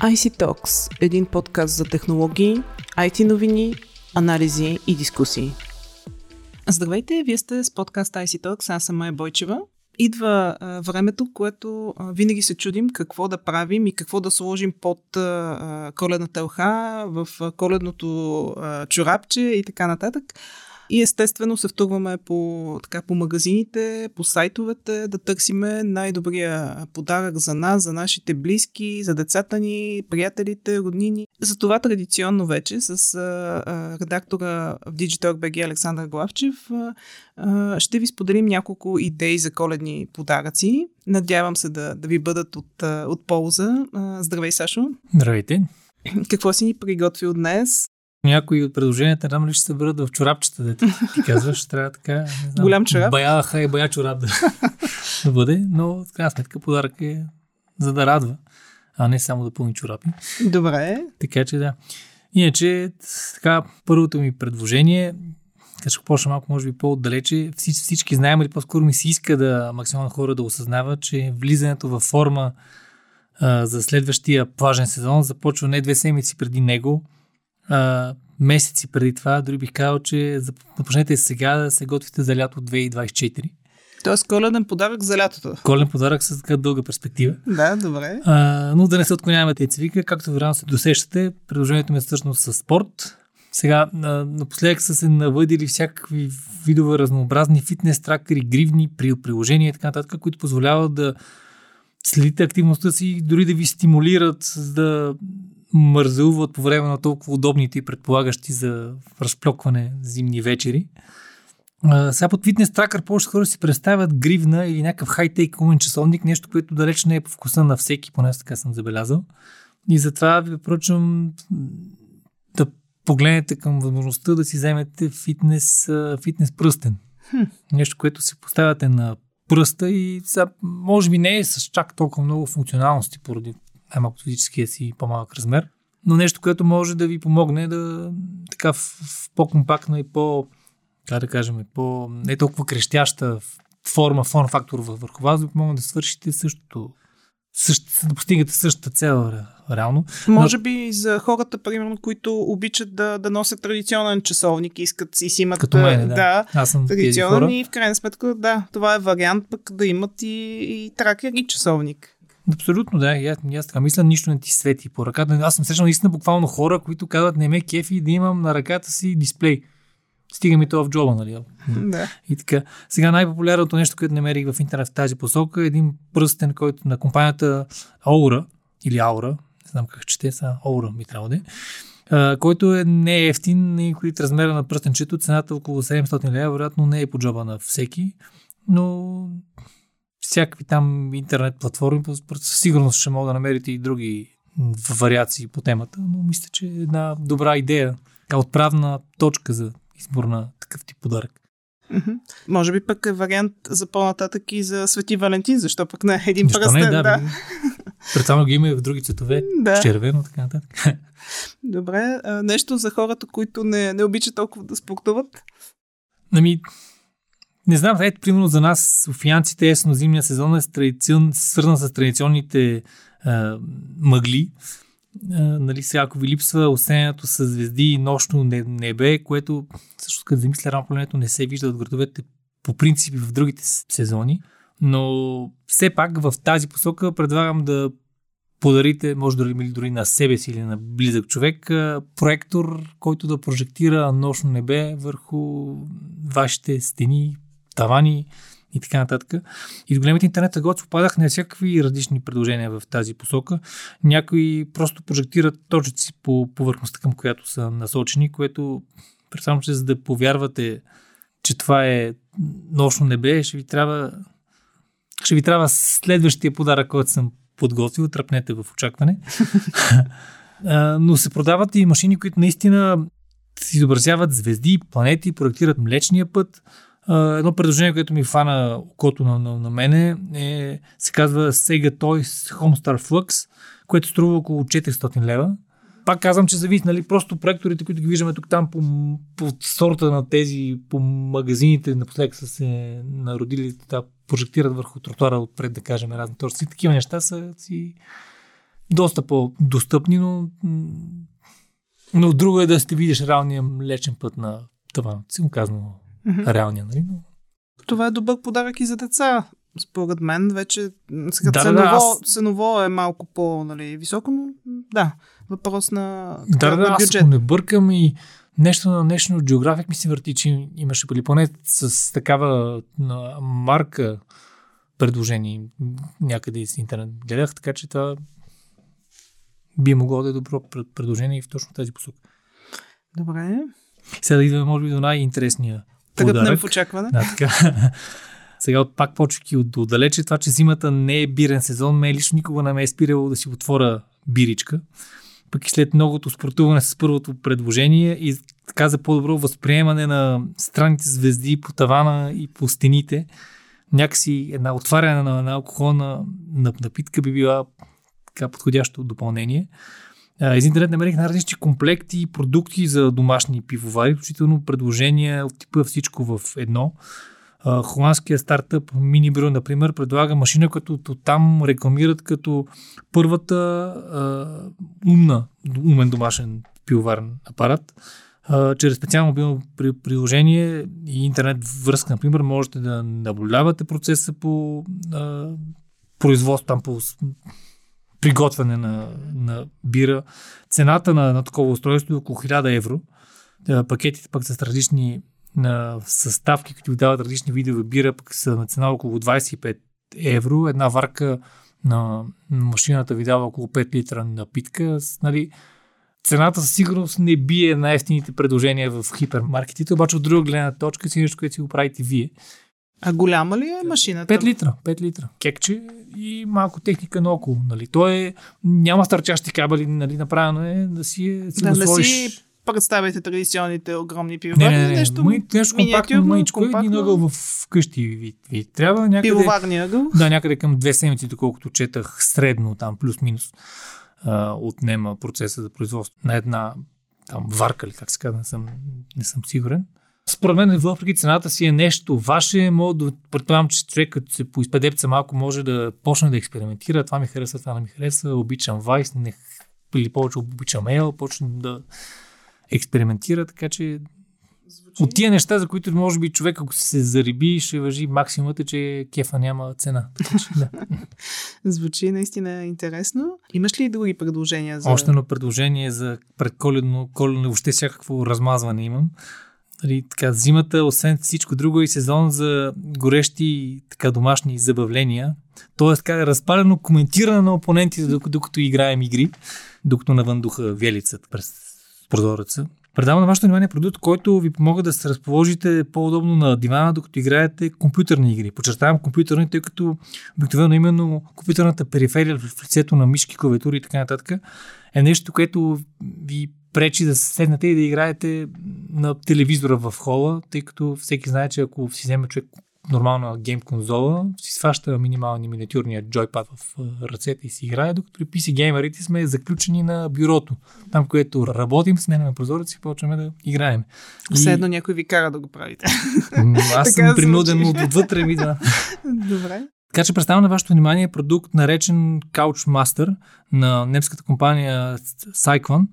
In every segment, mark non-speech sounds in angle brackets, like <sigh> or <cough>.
IC Talks – един подкаст за технологии, IT новини, анализи и дискусии. Здравейте, вие сте с подкаст IC Talks, аз съм Майя Бойчева. Идва а, времето, което а, винаги се чудим какво да правим и какво да сложим под а, коледната лха, в а, коледното а, чорапче и така нататък. И естествено се втурваме по, така, по магазините, по сайтовете, да търсиме най-добрия подарък за нас, за нашите близки, за децата ни, приятелите, роднини. Затова традиционно вече с а, а, редактора в Digital.bg Александър Главчев а, а, ще ви споделим няколко идеи за коледни подаръци. Надявам се да, да ви бъдат от, от полза. Здравей, Сашо! Здравейте! Какво си ни приготвил днес? Някои от предложенията там ли ще се върнат в чорапчета, дето ти казваш, трябва така, не знам, Голям чорап. Бая хай, бая чорап да, <laughs> да бъде, но в крайна сметка подарък е за да радва, а не само да пълни чорапи. Добре. Така че да. Иначе, така, първото ми предложение, така ще почна малко, може би, по-отдалече. Всички, всички знаем, или по-скоро ми се иска да максимално хора да осъзнават, че влизането във форма а, за следващия плажен сезон започва не две седмици преди него, а, месеци преди това, дори бих казал, че започнете сега да се готвите за лято 2024. Тоест коледен подарък за лятото. Коледен подарък с така дълга перспектива. Да, добре. А, но да не се отклоняваме тези вика, както вероятно се досещате, предложението ми е всъщност с спорт. Сега, напоследък са се навъдили всякакви видове разнообразни фитнес тракери, гривни, приложения и така нататък, които позволяват да следите активността си, дори да ви стимулират да мързелват по време на толкова удобните и предполагащи за разплокване зимни вечери. А, сега под фитнес тракър повече хора си представят гривна или някакъв хай-тейк умен часовник, нещо, което далеч не е по вкуса на всеки, поне така съм забелязал. И затова ви препоръчвам да погледнете към възможността да си вземете фитнес, фитнес пръстен. Хм. Нещо, което си поставяте на пръста и сега, може би не е с чак толкова много функционалности поради най-малко физическия си по-малък размер, но нещо, което може да ви помогне да така в, в по-компактна и по, как да кажем, по не толкова крещяща форма, форм фактор върху вас, да помогне да свършите същото същ, да постигате същата цел реално. Може но... би за хората, примерно, които обичат да, да носят традиционен часовник, искат си си имат Като мен, да. да Аз съм традиционен и в крайна сметка, да, това е вариант пък да имат и, и тракер и часовник. Абсолютно, да. И аз, и аз така мисля, нищо не ти свети по ръката. Аз съм срещал наистина буквално хора, които казват, не ме кефи да имам на ръката си дисплей. Стига ми това в джоба, нали? <laughs> Да. И така. Сега най-популярното нещо, което намерих в интернет в тази посока е един пръстен, който на компанията Aura, или Aura, не знам как чете, са Aura ми трябва да е, който е не е ефтин и който размера на пръстенчето, цената около 700 лева, вероятно не е по джоба на всеки, но всякакви там интернет платформи, със сигурност ще мога да намерите и други вариации по темата, но мисля, че е една добра идея, отправна точка за избор на такъв тип подарък. Mm-hmm. Може би пък е вариант за по-нататък и за Свети Валентин, защо пък не един Защо пръстен, не, да. да. Предполагам ги има и в други цветове, да. червено, така нататък. <laughs> Добре, а, нещо за хората, които не, не обичат толкова да спортуват? Ами, не знам, ето, примерно за нас, софиянците, есенно-зимния сезон е традицион, свързан с традиционните а, мъгли. А, нали, сега, ако ви липсва осенето с звезди и нощно небе, което също като замисля рано не се вижда от градовете по принцип в другите сезони, но все пак в тази посока предлагам да подарите, може дори, дори на себе си или на близък човек, проектор, който да прожектира нощно небе върху вашите стени, тавани и така нататък. И в големите интернет търговци попадах на всякакви различни предложения в тази посока. Някои просто прожектират точици по повърхността, към която са насочени, което само че за да повярвате, че това е нощно небе, ще ви трябва ще ви трябва следващия подарък, който съм подготвил, тръпнете в очакване. <laughs> Но се продават и машини, които наистина изобразяват звезди, планети, проектират Млечния път, едно предложение, което ми фана окото на, на, на мене, е, се казва Sega Toys Homestar Flux, което струва около 400 лева. Пак казвам, че зависи, нали, просто проекторите, които ги виждаме тук там по, по сорта на тези, по магазините, напоследък са се народили, да, прожектират върху тротуара отпред, да кажем, разни точки. Такива неща са си доста по-достъпни, но, но друго е да сте видиш реалния млечен път на това. Си го казвам mm-hmm. реалния, нали? Но... Това е добър подарък и за деца. Според мен вече сега да, ценово, да, аз... ценово е малко по-високо, нали, но да, въпрос на, да, да, бюджет. Аз не бъркам и нещо на нещо Geographic ми се върти, че имаше или поне с такава марка предложение някъде из интернет гледах, така че това би могло да е добро предложение и в точно тази посока. Добре. Сега да идваме, може би, до най-интересния Тръгнем в очакване. Да, така. <laughs> Сега пак почвайки от отдалече, това, че зимата не е бирен сезон, ме лично никога не ме е спирало да си отворя биричка. Пък и след многото спортуване с първото предложение и така за по-добро възприемане на странните звезди по тавана и по стените, някакси една отваряне на, на алкохолна напитка би била така подходящо допълнение. Из интернет намерих на различни комплекти и продукти за домашни пивовари, включително предложения от типа всичко в едно. Холандския стартъп Minibrew, например, предлага машина, като там рекламират като първата умна, умен домашен пивоварен апарат. Чрез специално мобилно приложение и интернет връзка, например, можете да наблюдавате процеса по производство, там по приготвяне на, на бира. Цената на, на такова устройство е около 1000 евро. Пакетите пък с различни на съставки, които дават различни видове бира, пък са на цена около 25 евро. Една варка на машината ви дава около 5 литра напитка. Нали, цената със сигурност не бие най-ефтините предложения в хипермаркетите, обаче от друга гледна точка си нещо, което си го правите вие. А голяма ли е машината? 5 литра, 5 литра. Кекче и малко техника наоколо. Нали. То е, няма стърчащи кабели, нали, направено е да си, си да, го сложиш... си представяте традиционните огромни пивоварни. Не, не, не. Нещо, Май, нещо компактно, мъничко. Един ъгъл в къщи ви, ви трябва. Някъде, Пивоварния ъгъл? Да, някъде към две седмици, доколкото четах средно там, плюс-минус, а, отнема процеса за производство на една там варка ли, как се казва, не съм, не съм сигурен. Според мен, въпреки цената си е нещо ваше, мога да предполагам, че човек като се поизпедепца малко може да почне да експериментира. Това ми харесва, това не ми харесва, обичам Vice, не, или повече обичам Mail, почне да експериментира, така че Звучи. От тия неща, за които може би човек, ако се зариби, ще въжи максимумът, е, че кефа няма цена. да. <laughs> Звучи наистина интересно. Имаш ли други предложения? За... Още едно предложение за предколедно, коледно, въобще всякакво размазване имам. Нали, така, зимата, освен всичко друго, и сезон за горещи така, домашни забавления. Тоест, така, разпалено коментиране на опонентите, докато, докато играем игри, докато навън духа велицата през прозореца. Предавам на вашето внимание продукт, който ви помага да се разположите по-удобно на дивана, докато играете компютърни игри. Подчертавам компютърни, тъй като обикновено именно компютърната периферия в лицето на мишки, клавиатури и така нататък е нещо, което ви пречи да седнете и да играете на телевизора в хола, тъй като всеки знае, че ако си вземе човек нормална гейм конзола, си сваща минимални миниатюрния джойпад в ръцете и си играе, докато при PC геймерите сме заключени на бюрото. Там, където работим, сменяме прозорец и почваме да играем. Все едно някой ви кара да го правите. Аз съм принуден от отвътре ми да. Добре. Така че представям на вашето внимание продукт наречен Couchmaster на немската компания Cyclone.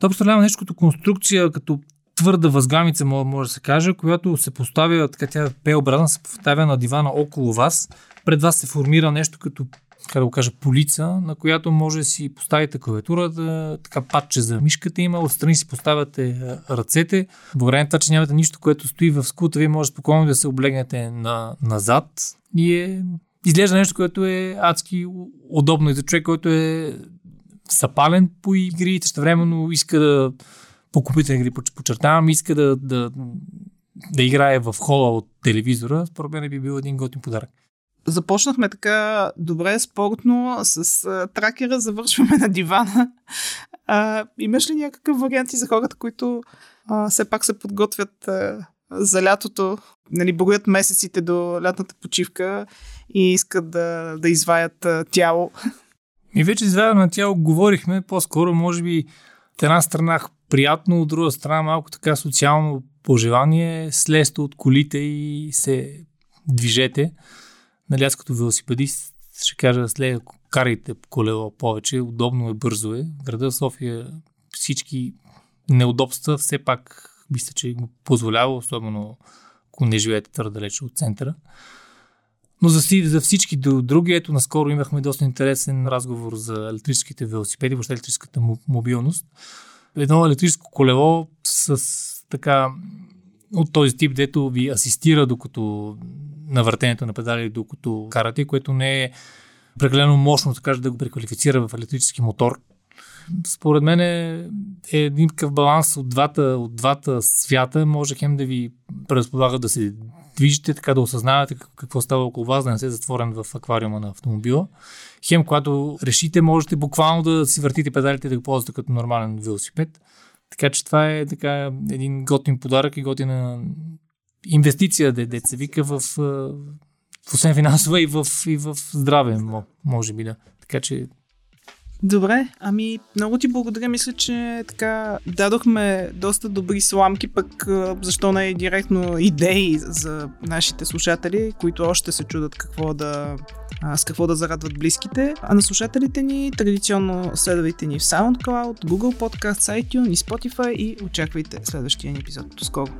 Той представлява нещо като конструкция, като твърда възглавница, може да се каже, която се поставя, така тя е образна, се поставя на дивана около вас. Пред вас се формира нещо като как да го кажа, полица, на която може да си поставите клавиатурата, така патче за мишката има, отстрани си поставяте ръцете. Благодарение на това, че нямате нищо, което стои в скута, вие може спокойно да се облегнете на, назад и е, изглежда нещо, което е адски удобно и за човек, който е съпален по игри времено иска да по компютърни игри, подчертавам, иска да, да, да играе в хола от телевизора, според мен би бил един готин подарък. Започнахме така добре, спортно, с а, тракера, завършваме на дивана. А, имаш ли някакъв варианти за хората, които а, все пак се подготвят а, за лятото, нали, броят месеците до лятната почивка и искат да, да изваят а, тяло? И вече извадено на тяло говорихме, по-скоро може би от една страна приятно, от друга страна малко така социално пожелание, слезте от колите и се движете. Нали аз като велосипедист ще кажа след карайте колело повече, удобно е, бързо е. Града София всички неудобства все пак мисля, че го позволява, особено ако не живеете твърде далече от центъра. Но за, за всички други, ето наскоро имахме доста интересен разговор за електрическите велосипеди, въобще електрическата мобилност. Едно електрическо колело с така от този тип, дето ви асистира докато на въртенето на педали, докато карате, което не е прекалено мощно, така да го преквалифицира в електрически мотор. Според мен е, е един такъв баланс от двата, от двата свята. Може хем да ви предполага да се движите, така да осъзнавате какво става около вас, да не се затворен в аквариума на автомобила. Хем, когато решите, можете буквално да си въртите педалите да го ползвате като нормален велосипед. Така че това е така един готин подарък и готина инвестиция, де, де се вика в, в освен финансова и в, и в здраве, може би да. Така че Добре, ами много ти благодаря. Мисля, че така дадохме доста добри сламки, пък защо не директно идеи за нашите слушатели, които още се чудат какво да, с какво да зарадват близките. А на слушателите ни традиционно следвайте ни в SoundCloud, Google Podcasts, iTunes и Spotify и очаквайте следващия ни епизод. До скоро!